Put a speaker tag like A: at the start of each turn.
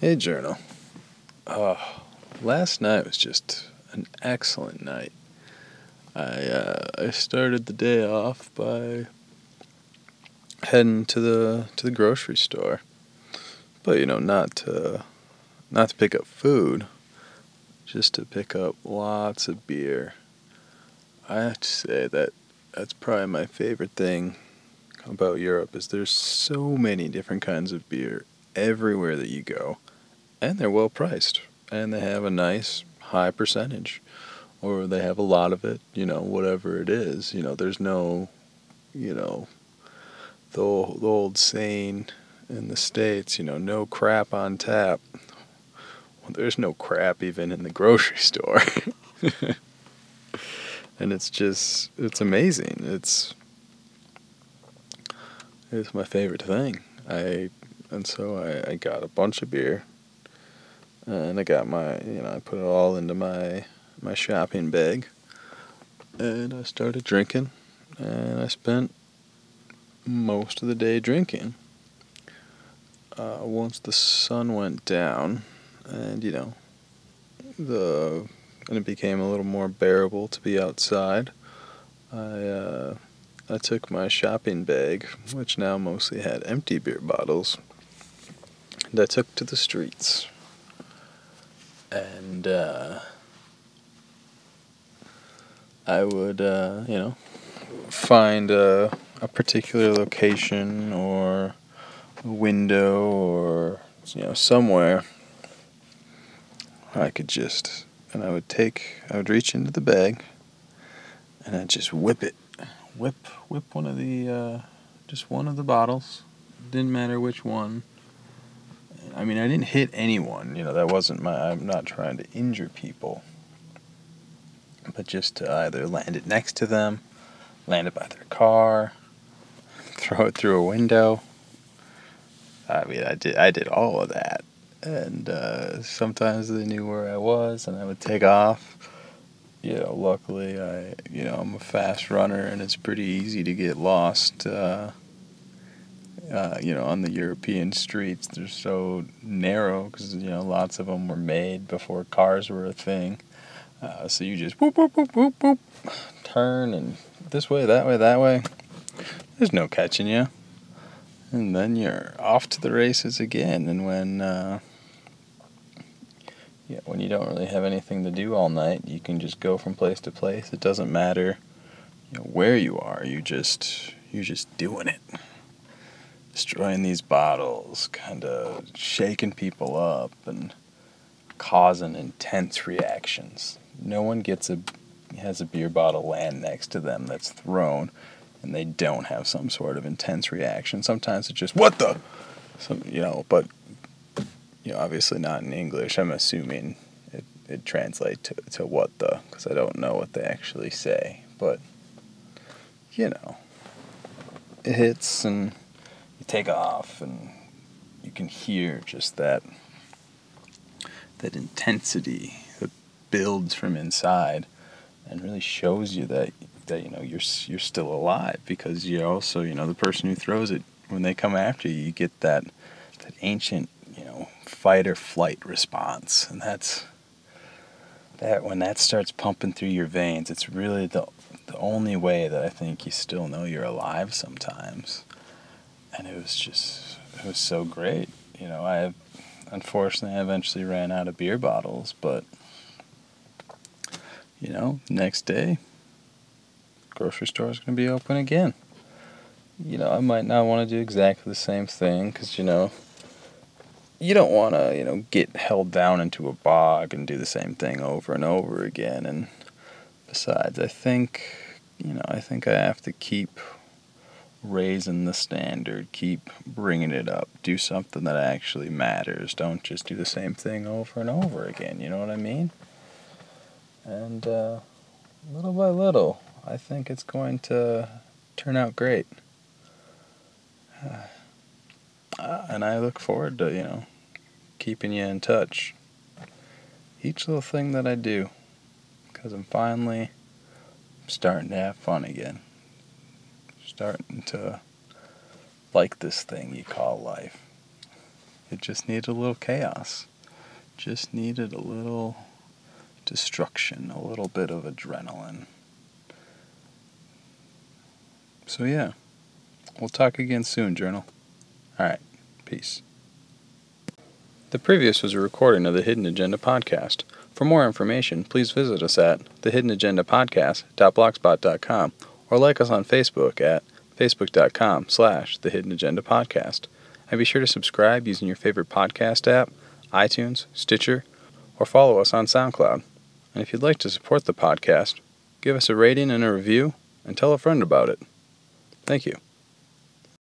A: Hey, Journal. Oh, last night was just an excellent night. I uh, I started the day off by heading to the to the grocery store, but you know not to not to pick up food, just to pick up lots of beer. I have to say that that's probably my favorite thing about Europe is there's so many different kinds of beer everywhere that you go, and they're well priced, and they have a nice high percentage, or they have a lot of it. You know, whatever it is. You know, there's no, you know, the old, the old saying in the states. You know, no crap on tap. Well, there's no crap even in the grocery store. and it's just it's amazing. It's it's my favorite thing. I and so I, I got a bunch of beer, and I got my you know I put it all into my my shopping bag, and I started drinking, and I spent most of the day drinking. Uh, once the sun went down, and you know, the and it became a little more bearable to be outside. I uh, I took my shopping bag, which now mostly had empty beer bottles, I took to the streets. And uh, I would, uh, you know, find a, a particular location or a window or, you know, somewhere I could just, and I would take, I would reach into the bag and I'd just whip it. Whip, whip one of the, uh, just one of the bottles. Didn't matter which one. I mean, I didn't hit anyone. You know, that wasn't my, I'm not trying to injure people. But just to either land it next to them, land it by their car, throw it through a window. I mean, I did, I did all of that and uh, sometimes they knew where I was, and I would take off. You know, luckily, I you know I'm a fast runner, and it's pretty easy to get lost. Uh, uh, you know, on the European streets, they're so narrow because you know lots of them were made before cars were a thing. Uh, so you just whoop whoop whoop whoop whoop, turn and this way, that way, that way. There's no catching you and then you're off to the races again. And when uh, yeah, when you don't really have anything to do all night, you can just go from place to place. It doesn't matter you know, where you are. You just you're just doing it, destroying these bottles, kind of shaking people up, and causing intense reactions. No one gets a has a beer bottle land next to them that's thrown, and they don't have some sort of intense reaction. Sometimes it's just what the, some you know, but you know, obviously not in English. I'm assuming it, it translates to, to what the, because I don't know what they actually say. But, you know, it hits and take off and you can hear just that, that intensity that builds from inside and really shows you that, that, you know, you're, you're still alive because you're also, you know, the person who throws it, when they come after you, you get that, that ancient you know fight or flight response, and that's that when that starts pumping through your veins, it's really the the only way that I think you still know you're alive sometimes. And it was just it was so great. You know, I unfortunately I eventually ran out of beer bottles, but you know, next day grocery store is going to be open again. You know, I might not want to do exactly the same thing cuz you know, you don't want to, you know, get held down into a bog and do the same thing over and over again. And besides, I think, you know, I think I have to keep raising the standard, keep bringing it up, do something that actually matters. Don't just do the same thing over and over again. You know what I mean? And uh, little by little, I think it's going to turn out great. Uh, and I look forward to, you know, keeping you in touch. Each little thing that I do, because I'm finally starting to have fun again. Starting to like this thing you call life. It just needed a little chaos. Just needed a little destruction, a little bit of adrenaline. So, yeah, we'll talk again soon, Journal. All right, peace. The previous was a recording of the Hidden Agenda podcast. For more information, please visit us at thehiddenagendapodcast.blogspot.com or like us on Facebook at facebook.com slash the hidden agenda podcast. And be sure to subscribe using your favorite podcast app itunes stitcher or follow us on soundcloud. And if you'd like to support the podcast give us a rating and a review and tell a friend about it. Thank you